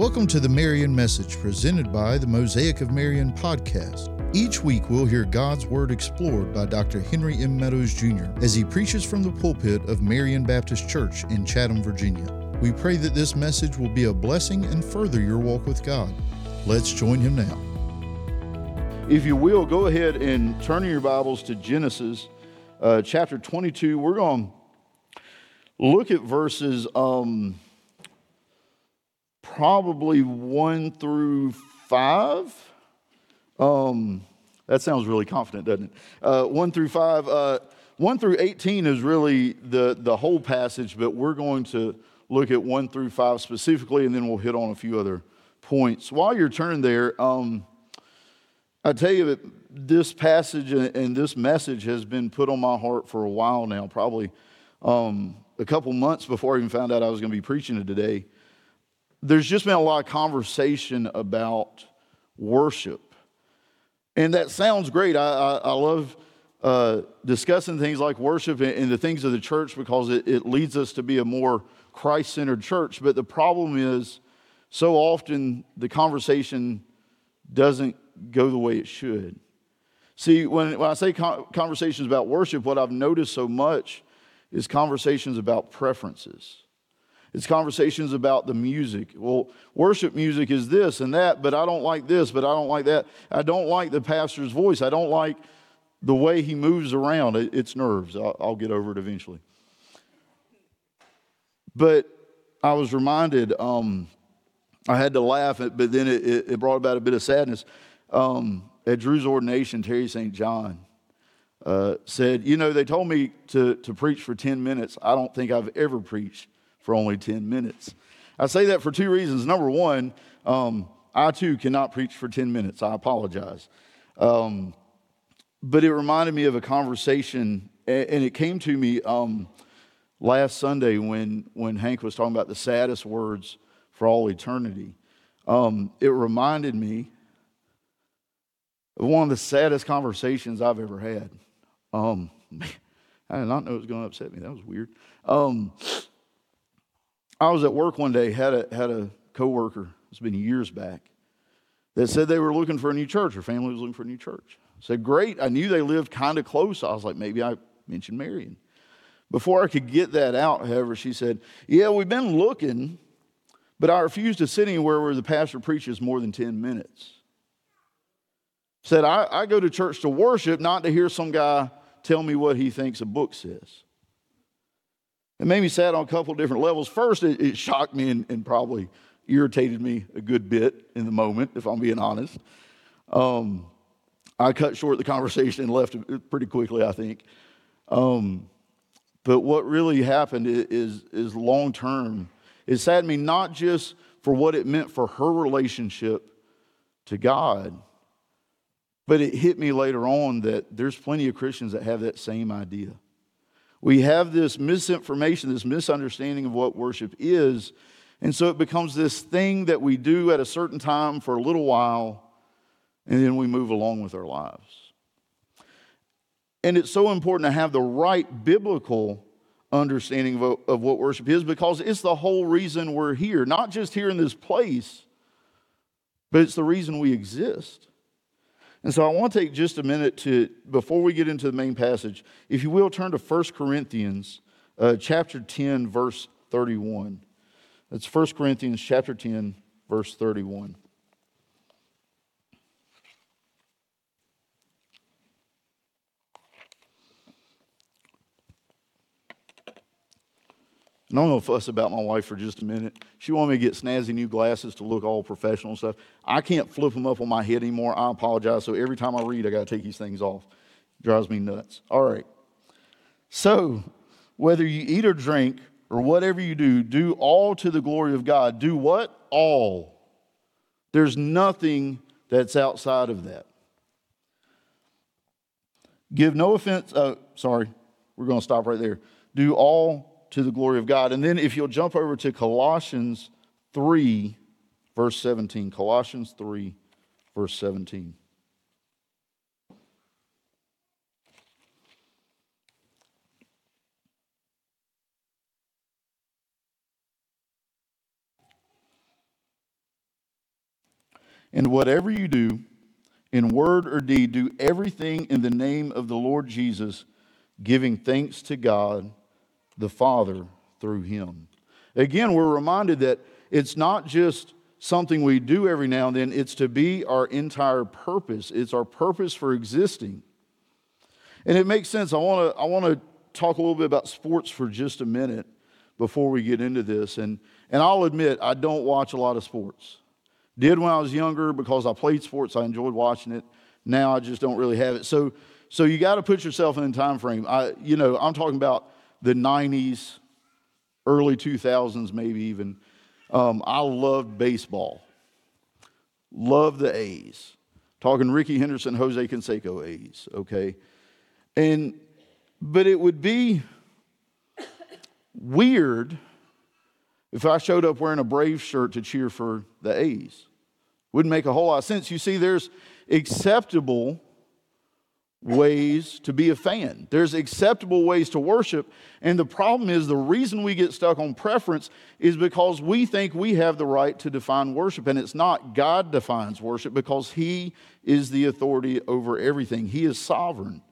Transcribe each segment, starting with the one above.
Welcome to the Marion Message presented by the Mosaic of Marion podcast. Each week we'll hear God's Word explored by Dr. Henry M. Meadows Jr. as he preaches from the pulpit of Marion Baptist Church in Chatham, Virginia. We pray that this message will be a blessing and further your walk with God. Let's join him now. If you will, go ahead and turn your Bibles to Genesis uh, chapter 22. We're going to look at verses. Um, probably one through five. Um, that sounds really confident, doesn't it? Uh, one through five. Uh, one through 18 is really the, the whole passage, but we're going to look at one through five specifically, and then we'll hit on a few other points. While you're turning there, um, I tell you that this passage and this message has been put on my heart for a while now, probably um, a couple months before I even found out I was going to be preaching it today there's just been a lot of conversation about worship. And that sounds great. I, I, I love uh, discussing things like worship and, and, the things of the church because it, it leads us to be a more Christ centered church. But the problem is, so often the conversation doesn't go the way it should. See, when, when I say conversations about worship, what I've noticed so much is conversations about preferences. It's conversations about the music. Well, worship music is this and that, but I don't like this, but I don't like that. I don't like the pastor's voice. I don't like the way he moves around. It's nerves. I'll, get over it eventually. But I was reminded, um, I had to laugh, but then it, it, brought about a bit of sadness. Um, at Drew's ordination, Terry St. John uh, said, You know, they told me to, to preach for 10 minutes. I don't think I've ever preached for only 10 minutes. I say that for two reasons. Number one, um, I too cannot preach for 10 minutes. I apologize. Um, but it reminded me of a conversation, and it came to me um, last Sunday when, when Hank was talking about the saddest words for all eternity. Um, it reminded me of one of the saddest conversations I've ever had. Um, I did not know it was going to upset me. That was weird. I was at work one day, had a, had a coworker, it's been years back, that said they were looking for a new church. Her family was looking for a new church. I said, great. I knew they lived kind of close. I was like, maybe I mentioned Marion. Before I could get that out, however, she said, yeah, we've been looking, but I refuse to sit anywhere where the pastor preaches more than 10 minutes. Said, I, I go to church to worship, not to hear some guy tell me what he thinks a book says. It made me sad on a couple different levels. First, it, it shocked me and, and, probably irritated me a good bit in the moment, if I'm being honest. Um, I cut short the conversation and left pretty quickly, I think. Um, but what really happened is, is long term. It saddened me not just for what it meant for her relationship to God, but it hit me later on that there's plenty of Christians that have that same idea. We have this misinformation, this misunderstanding of what worship is. And so it becomes this thing that we do at a certain time for a little while, and then we move along with our lives. And it's so important to have the right biblical understanding of, of what worship is because it's the whole reason we're here, not just here in this place, but it's the reason we exist. And so I want to take just a minute to, before we get into the main passage, if you will, turn to 1 Corinthians uh, chapter 10, verse 31. That's 1 Corinthians chapter 10, verse 31. And I'm going to fuss about my wife for just a minute. She wanted me to get snazzy new glasses to look all professional and stuff. I can't flip them up on my head anymore. I apologize. So every time I read, I got to take these things off. It drives me nuts. All right. So, whether you eat or drink or whatever you do, do all to the glory of God. Do what? All. There's nothing that's outside of that. Give no offense. Uh, sorry, we're going to stop right there. Do all to the glory of God. And then if you'll jump over to Colossians 3, verse 17. Colossians 3, verse 17. And whatever you do, in word or deed, do everything in the name of the Lord Jesus, giving thanks to God the Father through him. Again, we're reminded that it's not just something we do every now and then, it's to be our entire purpose. It's our purpose for existing. And it makes sense. I want to I want to talk a little bit about sports for just a minute before we get into this. And, and I'll admit, I don't watch a lot of sports. Did when I was younger because I played sports, I enjoyed watching it. Now I just don't really have it. So, so you got to put yourself in a time frame. I, you know, I'm talking about the 90s, early 2000s, maybe even. Um, I loved baseball. Loved the A's. Talking Rickey Henderson, Jose Canseco A's, okay? And, but it would be weird if I showed up wearing a Brave shirt to cheer for the A's. Wouldn't make a whole lot of sense. You see, there's acceptable ways to be a fan. There's acceptable ways to worship. And the problem is the reason we get stuck on preference is because we think we have the right to define worship. And it's not. God defines worship because He is the authority over everything, He is sovereign.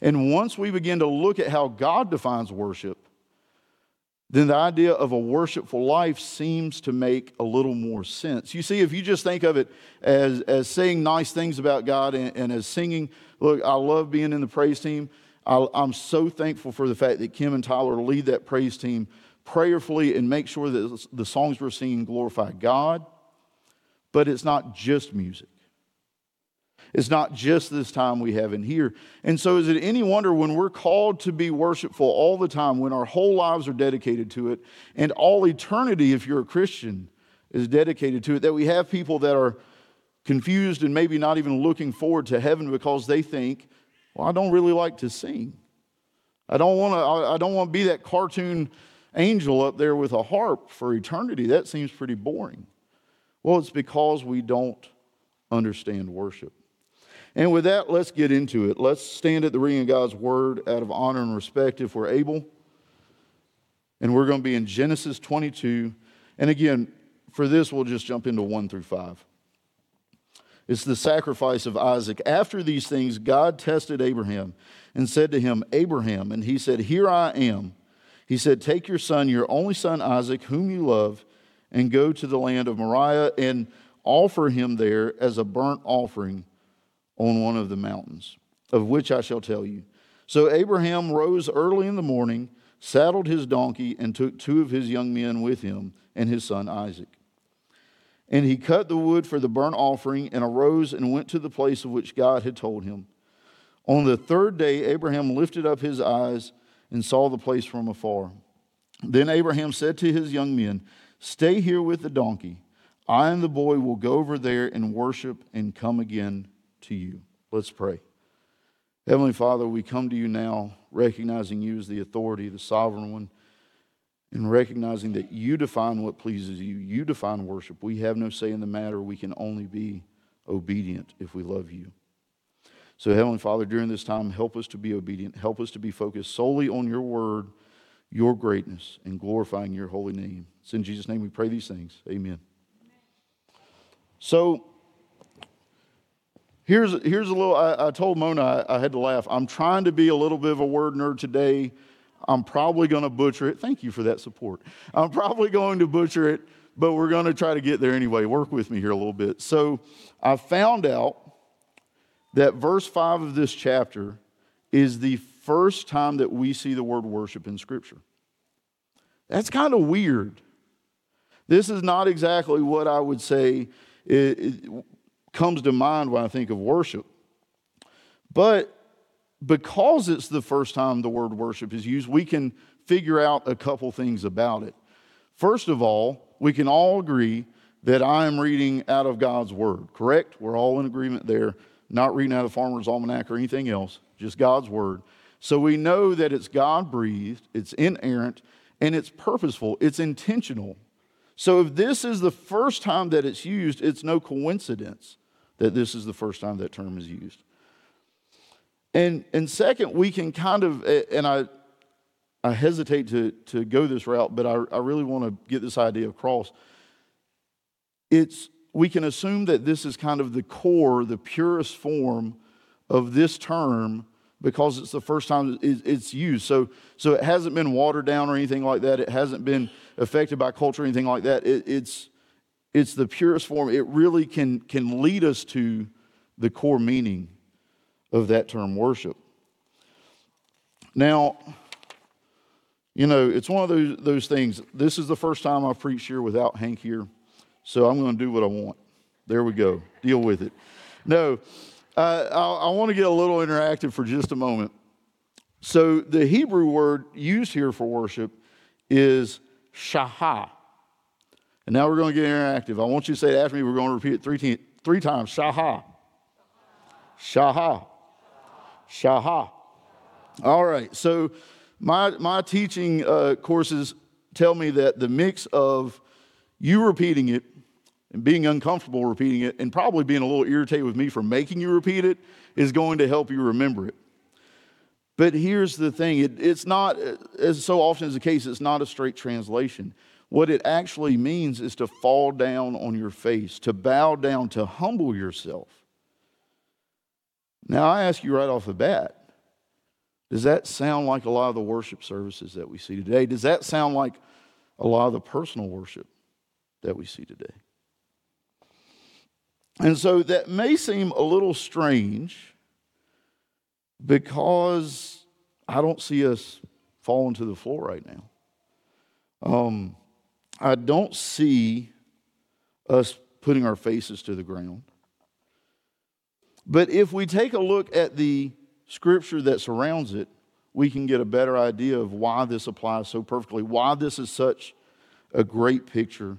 And once we begin to look at how God defines worship, then the idea of a worshipful life seems to make a little more sense. You see, if you just think of it as, as saying nice things about God and, and as singing, look, I love being in the praise team. I, I'm so thankful for the fact that Kim and Tyler lead that praise team prayerfully and make sure that the songs we're singing glorify God. But it's not just music. It's not just this time we have in here. And so, is it any wonder when we're called to be worshipful all the time, when our whole lives are dedicated to it, and all eternity, if you're a Christian, is dedicated to it, that we have people that are confused and maybe not even looking forward to heaven because they think, well, I don't really like to sing. I don't want to, I don't want to be that cartoon angel up there with a harp for eternity. That seems pretty boring. Well, it's because we don't understand worship. And with that, let's get into it. Let's stand at the reading of God's word out of honor and respect if we're able. And we're going to be in Genesis 22. And again, for this, we'll just jump into 1 through 5. It's the sacrifice of Isaac. After these things, God tested Abraham and said to him, Abraham, and he said, Here I am. He said, Take your son, your only son Isaac, whom you love, and go to the land of Moriah and offer him there as a burnt offering on one of the mountains, of which I shall tell you. So Abraham rose early in the morning, saddled his donkey, and took two of his young men with him and his son Isaac. And he cut the wood for the burnt offering and arose and went to the place of which God had told him. On the third day, Abraham lifted up his eyes and saw the place from afar. Then Abraham said to his young men, Stay here with the donkey. I and the boy will go over there and worship and come again to you. Let's pray. Heavenly Father, we come to you now recognizing you as the authority, the sovereign one, and recognizing that you define what pleases you. You define worship. We have no say in the matter. We can only be obedient if we love you. So, Heavenly Father, during this time, help us to be obedient. Help us to be focused solely on your word, your greatness, and glorifying your holy name. It's in Jesus' name we pray these things. Amen. So, Here's, here's a little, I, I told Mona I, I, had to laugh. I'm trying to be a little bit of a word nerd today. I'm probably going to butcher it. Thank you for that support. I'm probably going to butcher it, but we're going to try to get there anyway. Work with me here a little bit. So I found out that verse 5 of this chapter is the first time that we see the word worship in Scripture. That's kind of weird. This is not exactly what I would say. It, it, comes to mind when I think of worship. But because it's the first time the word worship is used, we can figure out a couple things about it. First of all, we can all agree that I am reading out of God's word, correct? We're all in agreement there, not reading out of Farmer's Almanac or anything else, just God's word. So we know that it's God breathed, it's inerrant, and it's purposeful, it's intentional. So if this is the first time that it's used, it's no coincidence that this is the first time that term is used. And, and second, we can kind of, and I, I hesitate to, to go this route, but I, I really want to get this idea across. It's we can assume that this is kind of the core, the purest form of this term because it's the first time it's used. So, so it hasn't been watered down or anything like that. It hasn't been affected by culture or anything like that. It, it's, it's the purest form. It really can, can lead us to the core meaning of that term worship. Now, you know, it's one of those, those things. This is the first time I've preached here without Hank here, so I'm going to do what I want. There we go. Deal with it. No, uh, I, I want to get a little interactive for just a moment. So, the Hebrew word used here for worship is shahah. And now we're going to get interactive. I want you to say it after me. We're going to repeat it three, three times. Shahah. Shahah. Shahah. All right. So, my, my teaching uh, courses tell me that the mix of you repeating it and being uncomfortable repeating it and probably being a little irritated with me for making you repeat it is going to help you remember it. But here's the thing it, it's not, as so often is the case, it's not a straight translation. What it actually means is to fall down on your face, to bow down, to humble yourself. Now, I ask you right off the bat does that sound like a lot of the worship services that we see today? Does that sound like a lot of the personal worship that we see today? And so that may seem a little strange because I don't see us falling to the floor right now. Um, I don't see us putting our faces to the ground. But if we take a look at the scripture that surrounds it, we can get a better idea of why this applies so perfectly, why this is such a great picture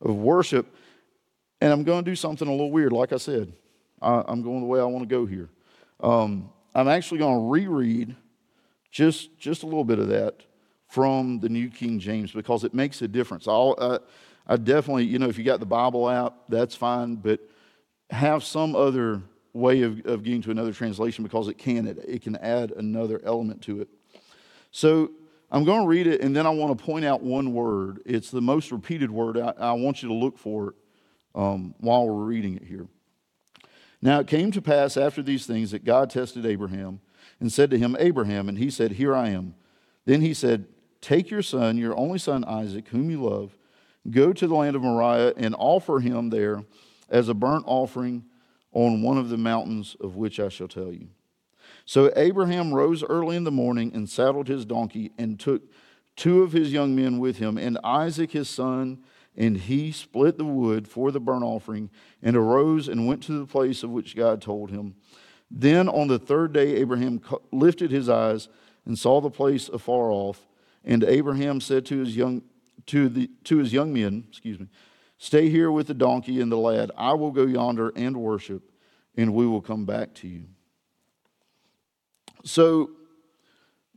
of worship. And I'm going to do something a little weird. Like I said, I, am going the way I want to go here. Um, I'm actually going to reread just, just a little bit of that from the New King James because it makes a difference. Uh, I definitely, you know, if you got the Bible out, that's fine, but have some other way of, of getting to another translation because it can, it, it can add another element to it. So I'm going to read it and then I want to point out one word. It's the most repeated word. I, I want you to look for it um, while we're reading it here. Now it came to pass after these things that God tested Abraham and said to him, Abraham, and he said, Here I am. Then he said, Take your son, your only son Isaac, whom you love, go to the land of Moriah and offer him there as a burnt offering on one of the mountains of which I shall tell you. So Abraham rose early in the morning and saddled his donkey and took two of his young men with him, and Isaac his son and he split the wood for the burnt offering and arose and went to the place of which God told him. Then on the third day, Abraham lifted his eyes and saw the place afar off. And Abraham said to his young, to the, to his young men, excuse me, Stay here with the donkey and the lad. I will go yonder and worship, and we will come back to you. So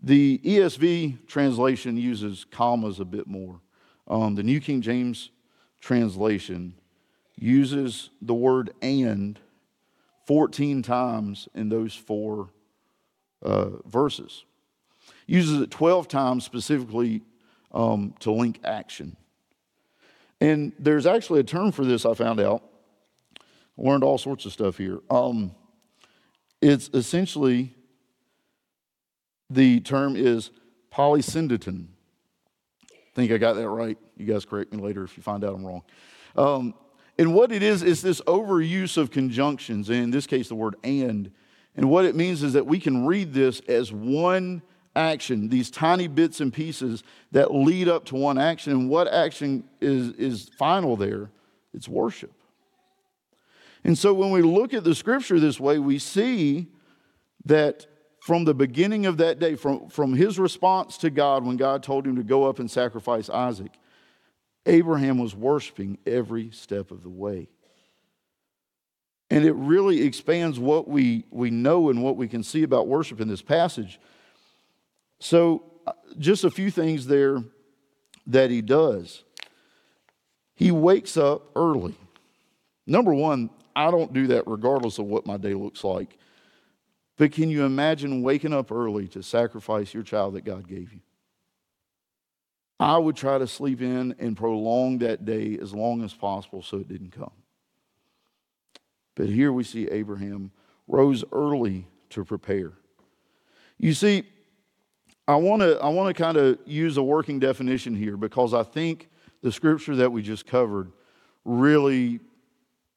the ESV translation uses commas a bit more. Um, the New King James translation uses the word and 14 times in those four uh, verses. Uses it 12 times specifically um, to link action. And there's actually a term for this I found out. I learned all sorts of stuff here. Um, it's essentially, the term is polysyndeton I think I got that right. You guys correct me later if you find out I'm wrong. Um, and what it is, is this overuse of conjunctions, and in this case, the word and. And what it means is that we can read this as one action, these tiny bits and pieces that lead up to one action. And what action is, is final there? It's worship. And so when we look at the scripture this way, we see that from the beginning of that day, from, from his response to God when God told him to go up and sacrifice Isaac, Abraham was worshiping every step of the way. And it really expands what we, we know and what we can see about worship in this passage. So, uh, just a few things there that he does. He wakes up early. Number one, I don't do that regardless of what my day looks like. But can you imagine waking up early to sacrifice your child that God gave you? I would try to sleep in and prolong that day as long as possible so it didn't come. But here we see Abraham rose early to prepare. You see, I want to I want to kind of use a working definition here because I think the scripture that we just covered really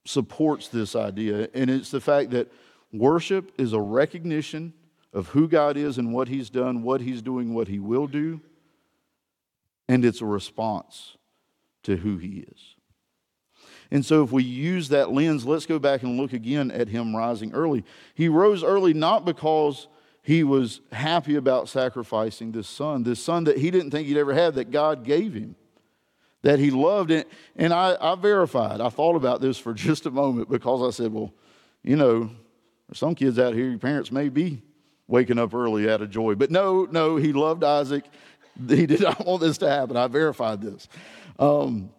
supports this idea and it's the fact that worship is a recognition of who God is and what he's done, what he's doing, what he will do, and it's a response to who he is. And so, if we use that lens, let's go back and look again at him rising early. He rose early not because he was happy about sacrificing this son, this son that he didn't think he'd ever have, that God gave him, that he loved. it. and I, I verified, I thought about this for just a moment because I said, well, you know, some kids out here, your parents may be waking up early out of joy. But no, no, he loved Isaac. He did not want this to happen. I verified this. Um,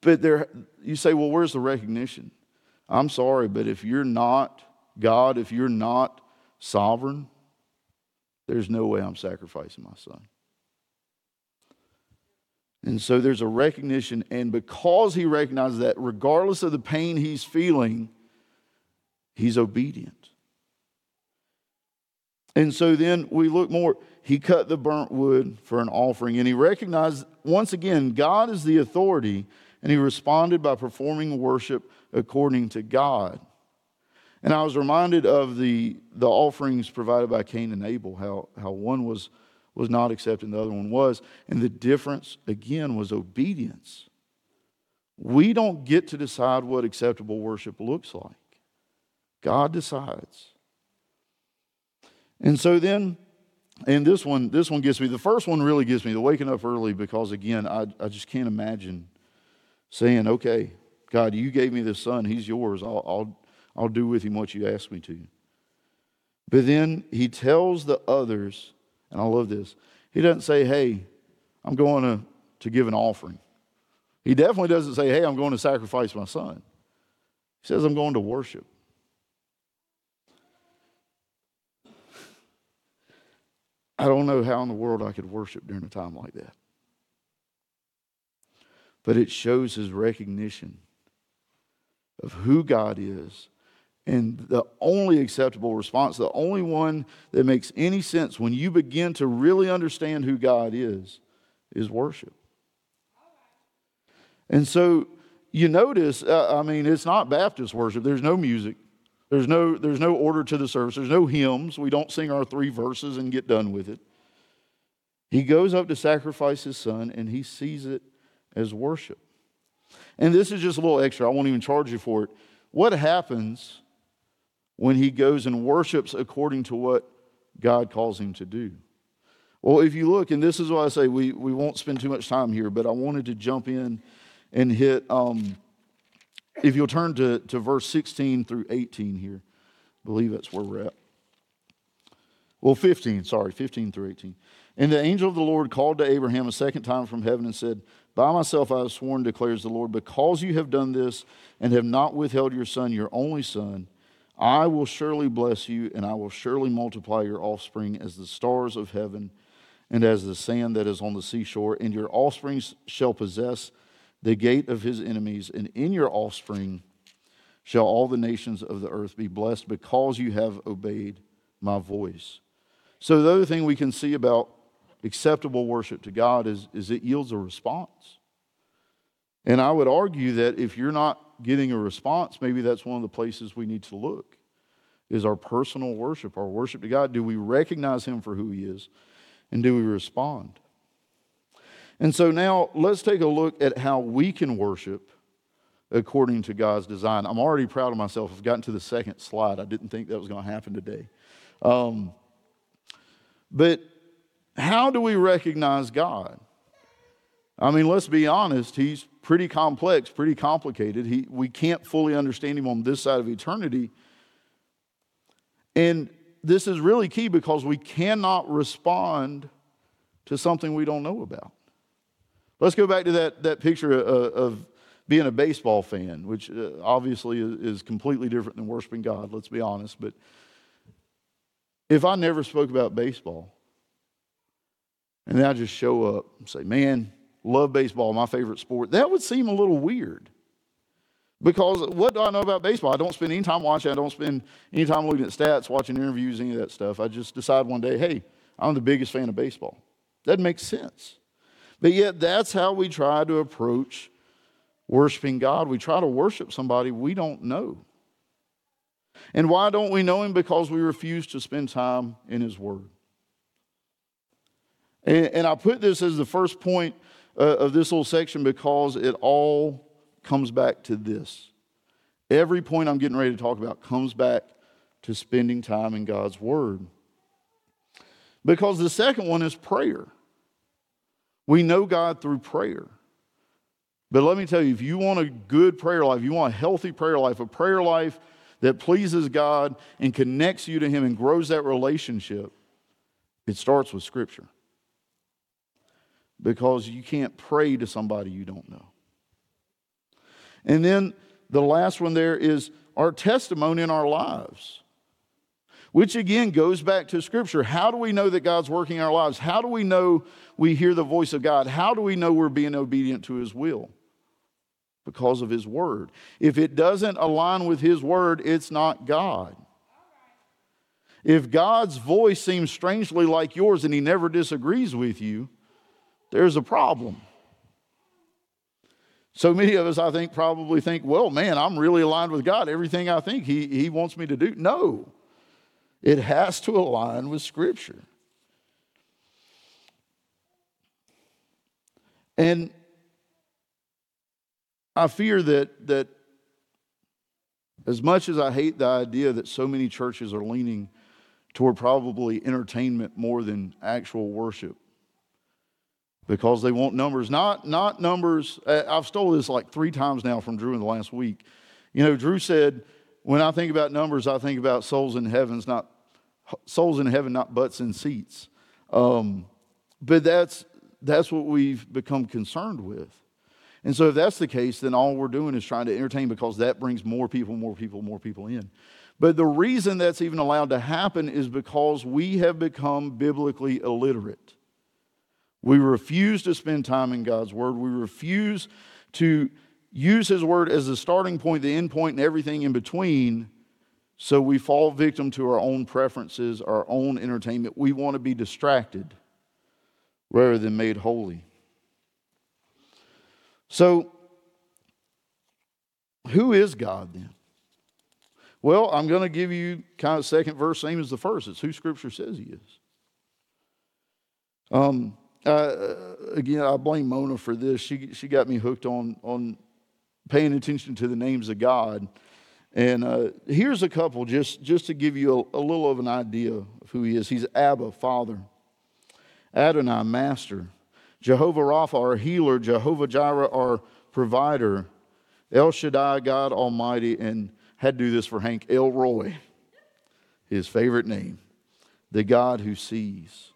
but there, you say, well, where's the recognition? I'm sorry, but if you're not God, if you're not sovereign, there's no way I'm sacrificing my son. And so there's a recognition, and because he recognizes that, regardless of the pain he's feeling, he's obedient. And so then we look more. He cut the burnt wood for an offering, and he recognized once again God is the authority, and he responded by performing worship according to God. And I was reminded of the, the offerings provided by Cain and Abel, how, how one was, was not accepted and the other one was. And the difference, again, was obedience. We don't get to decide what acceptable worship looks like, God decides. And so then, and this one, this one gets me. The first one really gets me, the waking up early, because again, I, I just can't imagine saying, okay, God, you gave me this son, he's yours. I'll, I'll, I'll do with him what you ask me to. But then he tells the others, and I love this, he doesn't say, hey, I'm going to, to give an offering. He definitely doesn't say, hey, I'm going to sacrifice my son. He says, I'm going to worship. I don't know how in the world I could worship during a time like that. But it shows his recognition of who God is and the only acceptable response, the only one that makes any sense when you begin to really understand who God is, is worship. And so you notice, uh, I mean, it's not Baptist worship. There's no music. There's no, there's no order to the service. There's no hymns. We don't sing our three verses and get done with it. He goes up to sacrifice his son and he sees it as worship. And this is just a little extra. I won't even charge you for it. What happens when he goes and worships according to what God calls him to do? Well, if you look, and this is why I say we, we won't spend too much time here, but I wanted to jump in and hit, um, if you'll turn to, to verse 16 through 18 here, I believe that's where we're at. Well, 15, sorry, 15 through 18. And the angel of the Lord called to Abraham a second time from heaven and said, By myself I have sworn, declares the Lord, because you have done this and have not withheld your son, your only son, I will surely bless you, and I will surely multiply your offspring as the stars of heaven and as the sand that is on the seashore. And your offspring shall possess the gate of his enemies, and in your offspring shall all the nations of the earth be blessed because you have obeyed my voice. So, the other thing we can see about acceptable worship to God is, is it yields a response. And I would argue that if you're not getting a response, maybe that's one of the places we need to look is our personal worship, our worship to God. Do we recognize Him for who He is? And do we respond? And so now let's take a look at how we can worship according to God's design. I'm already proud of myself. I've gotten to the second slide. I didn't think that was going to happen today. Um, but how do we recognize God? I mean, let's be honest, he's pretty complex, pretty complicated. He, we can't fully understand him on this side of eternity. And this is really key because we cannot respond to something we don't know about. Let's go back to that, that picture of, of being a baseball fan, which uh, obviously is completely different than worshiping God, let's be honest. But if I never spoke about baseball, and then I just show up and say, man, love baseball, my favorite sport, that would seem a little weird. Because what do I know about baseball? I don't spend any time watching. I don't spend any time looking at stats, watching interviews, any of that stuff. I just decide one day, hey, I'm the biggest fan of baseball. That makes sense. But yet, that's how we try to approach worshiping God. We try to worship somebody we don't know. And why don't we know Him? Because we refuse to spend time in His Word. And, and I put this as the first point uh, of this little section because it all comes back to this. Every point I'm getting ready to talk about comes back to spending time in God's Word. Because the second one is prayer. We know God through prayer. But let me tell you, if you want a good prayer life, you want a healthy prayer life, a prayer life that pleases God and connects you to Him and grows that relationship, it starts with Scripture. Because you can't pray to somebody you don't know. And then the last one there is our testimony in our lives, which again goes back to Scripture. How do we know that God's working in our lives? How do we know we hear the voice of God? How do we know we're being obedient to His will? Because of His Word. If it doesn't align with His Word, it's not God. If God's voice seems strangely like yours and He never disagrees with you, there's a problem. So many of us, I think, probably think, well, man, I'm really aligned with God. Everything I think He, he wants me to do. No, it has to align with Scripture. And I fear that, that as much as I hate the idea that so many churches are leaning toward probably entertainment more than actual worship, because they want numbers, not, not numbers. Uh, I've stole this like three times now from Drew in the last week. You know, Drew said, when I think about numbers, I think about souls in heavens, not souls in heaven, not butts in seats. Um, but that's that's what we've become concerned with. And so, if that's the case, then all we're doing is trying to entertain because that brings more people, more people, more people in. But the reason that's even allowed to happen is because we have become biblically illiterate. We refuse to spend time in God's Word. We refuse to use His Word as the starting point, the end point, and everything in between. So we fall victim to our own preferences, our own entertainment. We want to be distracted rather than made holy. So, who is God then? Well, I'm going to give you kind of second verse, same as the first. It's who Scripture says He is. Um, uh, again, I blame Mona for this. She, she got me hooked on, on paying attention to the names of God. And uh, here's a couple just, just to give you a, a, little of an idea of who he is. He's Abba, Father, Adonai, Master, Jehovah Rapha, our healer, Jehovah Jireh, our provider, El Shaddai, God Almighty, and had to do this for Hank, El Roi, his favorite name, the God who sees.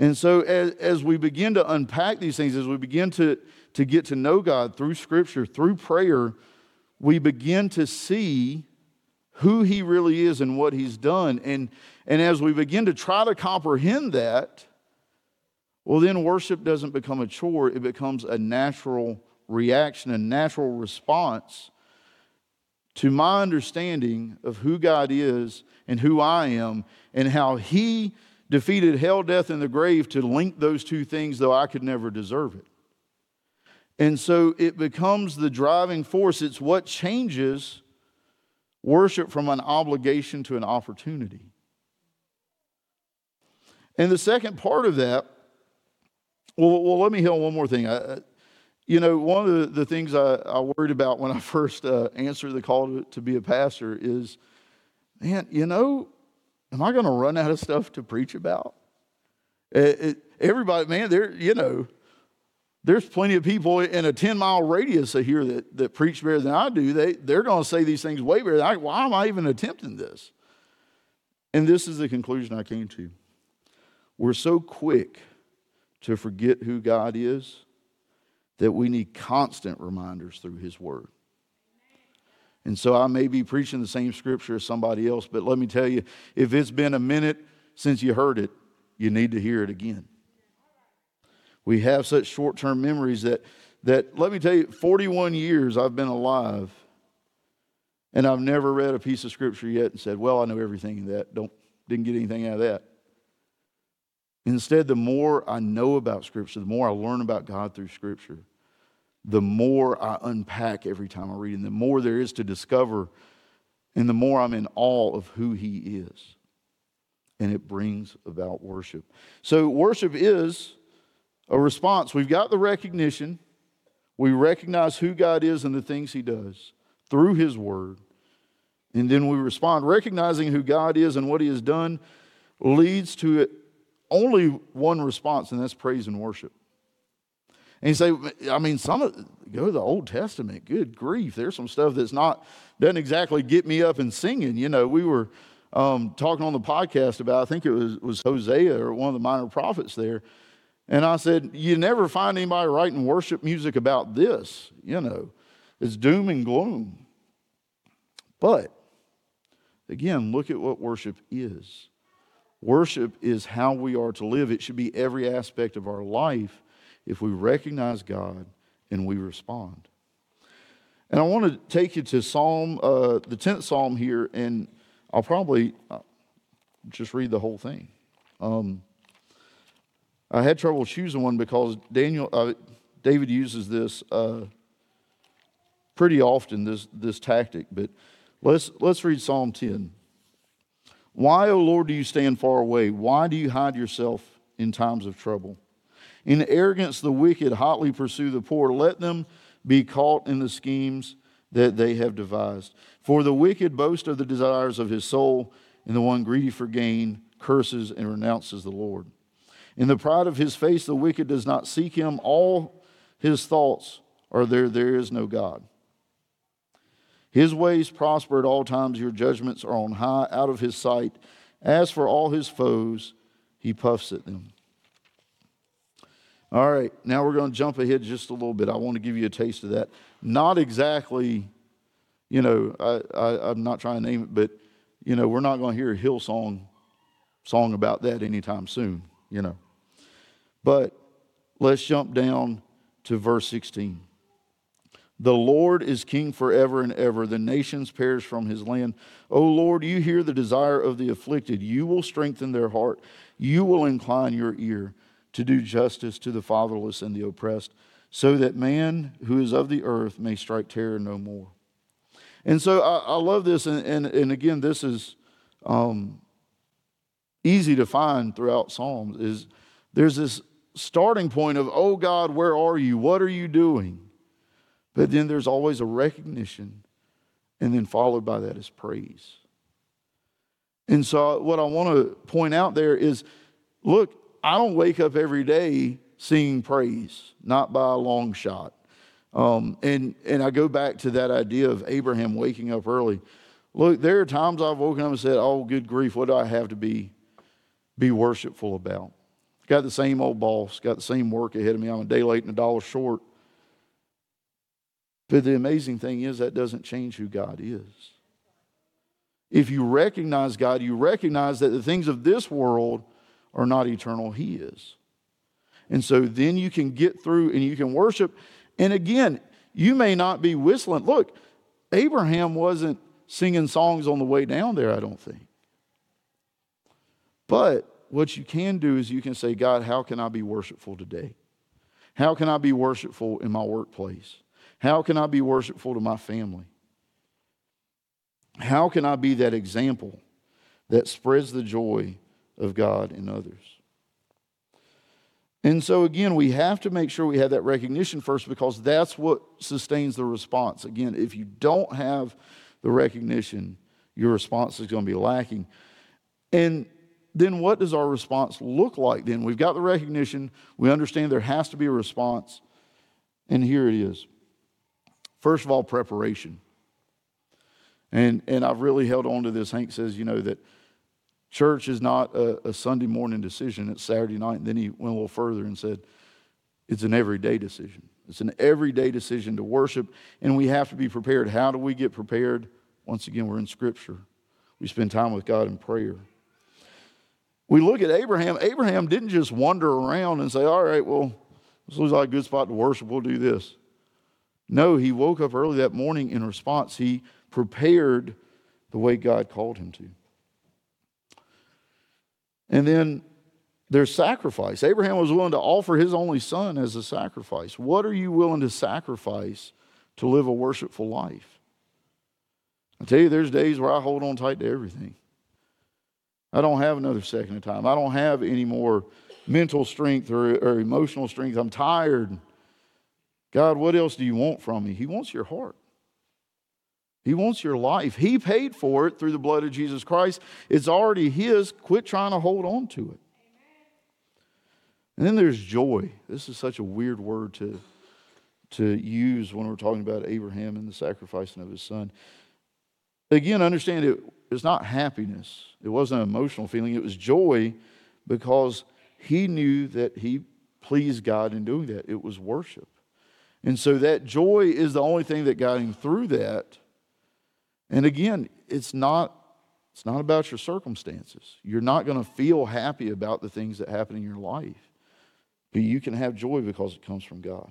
And so, as, as we begin to unpack these things, as we begin to, to get to know God through Scripture, through prayer, we begin to see who He really is and what He's done. And, and as we begin to try to comprehend that, well, then worship doesn't become a chore, it becomes a natural reaction, a natural response to my understanding of who God is and who I am and how He defeated hell, death, and the grave to link those two things, though I could never deserve it. And so it becomes the driving force. It's what changes worship from an obligation to an opportunity. And the second part of that, well, well let me on one more thing. I, you know, one of the, the things I, I, worried about when I first uh, answered the call to, to be a pastor is, man, you know, am I going to run out of stuff to preach about? It, it, everybody, man, there, you know, there's plenty of people in a 10 mile radius of here that, that preach better than I do. They, they're going to say these things way better. I, why am I even attempting this? And this is the conclusion I came to. We're so quick to forget who God is that we need constant reminders through His Word. And so I may be preaching the same scripture as somebody else, but let me tell you, if it's been a minute since you heard it, you need to hear it again. We have such short term memories that, that, let me tell you, 41 years I've been alive, and I've never read a piece of scripture yet and said, Well, I know everything in that. Don't, didn't get anything out of that. Instead, the more I know about Scripture, the more I learn about God through Scripture, the more I unpack every time I read, and the more there is to discover, and the more I'm in awe of who He is. And it brings about worship. So, worship is a response. We've got the recognition, we recognize who God is and the things He does through His Word. And then we respond. Recognizing who God is and what He has done leads to only one response, and that's praise and worship. And you say, I mean, some of, go to the Old Testament. Good grief, there's some stuff that's not doesn't exactly get me up and singing. You know, we were um, talking on the podcast about I think it was was Hosea or one of the minor prophets there, and I said, you never find anybody writing worship music about this. You know, it's doom and gloom. But again, look at what worship is. Worship is how we are to live. It should be every aspect of our life if we recognize God and we respond. And I want to take you to Psalm, uh, the 10th Psalm here, and I'll probably uh, just read the whole thing. Um, I had trouble choosing one because Daniel, uh, David uses this uh, pretty often, this, this tactic, but let's, let's read Psalm 10. Why, O Lord, do you stand far away? Why do you hide yourself in times of trouble? In arrogance, the wicked hotly pursue the poor. Let them be caught in the schemes that they have devised. For the wicked boast of the desires of his soul, and the one greedy for gain curses and renounces the Lord. In the pride of his face, the wicked does not seek him. All his thoughts are there, there is no God. His ways prosper at all times. Your judgments are on high, out of his sight. As for all his foes, he puffs at them. All right, now we're going to jump ahead just a little bit. I want to give you a taste of that. Not exactly, you know, I, I, I'm not trying to name it, but, you know, we're not going to hear a Hillsong song about that anytime soon, you know. But let's jump down to verse 16. The Lord is king forever and ever. The nations perish from his land. O Lord, you hear the desire of the afflicted. You will strengthen their heart. You will incline your ear to do justice to the fatherless and the oppressed, so that man who is of the earth may strike terror no more. And so I, I love this. And, and, and, again, this is um, easy to find throughout Psalms is there's this starting point of, oh God, where are you? What are you doing? But then there's always a recognition, and then followed by that is praise. And so, what I want to point out there is look, I don't wake up every day singing praise, not by a long shot. Um, and, and I go back to that idea of Abraham waking up early. Look, there are times I've woken up and said, Oh, good grief, what do I have to be, be worshipful about? Got the same old boss, got the same work ahead of me. I'm a day late and a dollar short. But the amazing thing is, that doesn't change who God is. If you recognize God, you recognize that the things of this world are not eternal, He is. And so then you can get through and you can worship. And again, you may not be whistling. Look, Abraham wasn't singing songs on the way down there, I don't think. But what you can do is you can say, God, how can I be worshipful today? How can I be worshipful in my workplace? How can I be worshipful to my family? How can I be that example that spreads the joy of God in others? And so, again, we have to make sure we have that recognition first because that's what sustains the response. Again, if you don't have the recognition, your response is going to be lacking. And then what does our response look like then? We've got the recognition, we understand there has to be a response, and here it is. First of all, preparation. And, and I've really held on to this. Hank says, you know, that church is not a, a Sunday morning decision, it's Saturday night. And then he went a little further and said, it's an everyday decision. It's an everyday decision to worship, and we have to be prepared. How do we get prepared? Once again, we're in Scripture. We spend time with God in prayer. We look at Abraham. Abraham didn't just wander around and say, All right, well, This looks like a good spot to worship. We'll do this. No, he woke up early that morning in response. He prepared the way God called him to. And then there's sacrifice. Abraham was willing to offer his only son as a sacrifice. What are you willing to sacrifice to live a worshipful life? I tell you, there's days where I hold on tight to everything. I don't have another second of time. I don't have any more mental strength or, or emotional strength. I'm tired. God, what else do you want from me? He wants your heart. He wants your life. He paid for it through the blood of Jesus Christ. It's already His. Quit trying to hold on to it. And then there's joy. This is such a weird word to, to use when we're talking about Abraham and the sacrificing of his son. Again, understand it, it's not happiness. It wasn't an emotional feeling. It was joy because he knew that he pleased God in doing that. It was worship. And so that joy is the only thing that got him through that. And again, it's not it's not about your circumstances. You're not going to feel happy about the things that happen in your life. But you can have joy because it comes from God.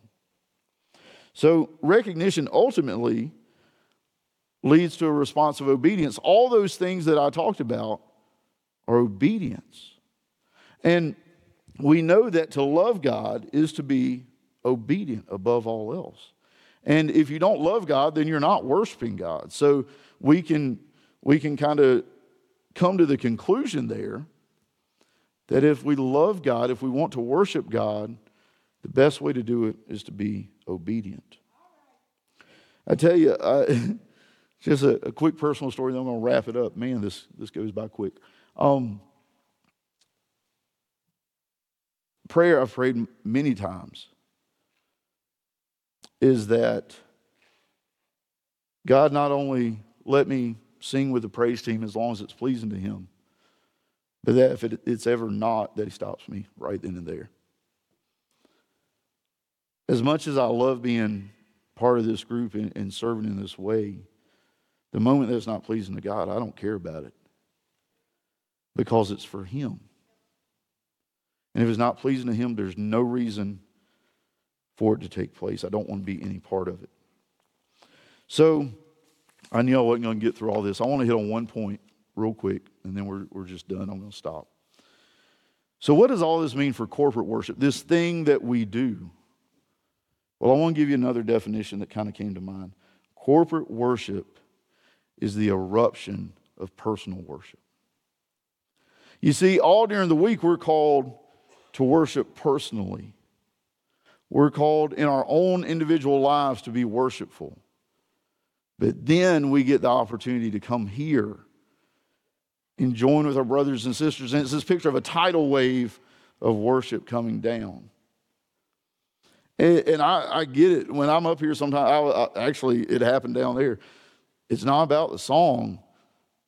So recognition ultimately leads to a response of obedience. All those things that I talked about are obedience. And we know that to love God is to be obedient above all else. And if you don't love God, then you're not worshiping God. So we can we can kind of come to the conclusion there that if we love God, if we want to worship God, the best way to do it is to be obedient. I tell you, I, just a, a, quick personal story, then I'm going to wrap it up. Man, this, this goes by quick. Um, prayer I've prayed many times is that God not only let me sing with the praise team as long as it's pleasing to Him, but that if it, it's ever not, that He stops me right then and there. As much as I love being part of this group and, and serving in this way, the moment that's not pleasing to God, I don't care about it because it's for Him. And if it's not pleasing to Him, there's no reason for it to take place. I don't want to be any part of it. So I knew I wasn't going to get through all this. I want to hit on one point real quick, and then we're, we're just done. I'm going to stop. So, what does all this mean for corporate worship? This thing that we do. Well, I want to give you another definition that kind of came to mind. Corporate worship is the eruption of personal worship. You see, all during the week, we're called to worship personally. We're called in our own individual lives to be worshipful. But then we get the opportunity to come here and join with our brothers and sisters. And it's this picture of a tidal wave of worship coming down. And, and I, I, get it. When I'm up here, sometimes, I, I, actually, it happened down there. It's not about the song.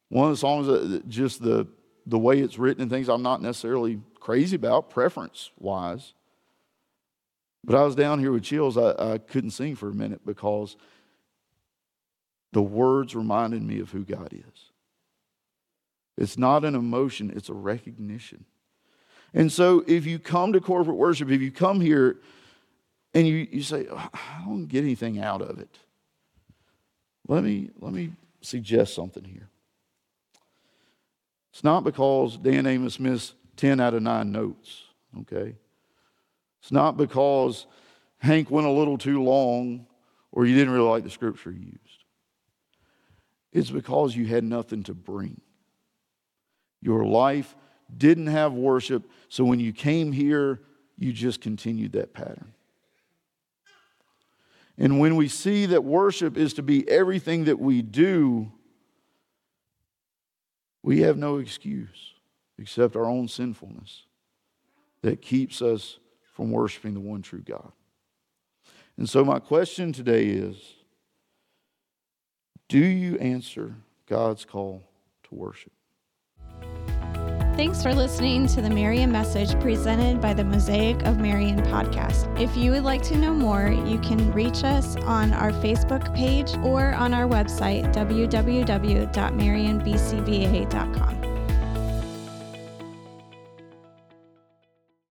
One of the songs, that just the, the way it's written and things I'm not necessarily crazy about, preference wise. But I was down here with chills. I, I couldn't sing for a minute because the words reminded me of who God is. It's not an emotion, it's a recognition. And so if you come to corporate worship, if you come here and you, you say, oh, I don't get anything out of it, let me, let me suggest something here. It's not because Dan Amos missed 10 out of 9 notes, okay? It's not because Hank went a little too long or you didn't really like the scripture he used. It's because you had nothing to bring. Your life didn't have worship, so when you came here, you just continued that pattern. And when we see that worship is to be everything that we do, we have no excuse except our own sinfulness that keeps us from worshiping the one true God. And so, my question today is Do you answer God's call to worship? Thanks for listening to the Marion message presented by the Mosaic of Marion podcast. If you would like to know more, you can reach us on our Facebook page or on our website, www.marionbcva.com.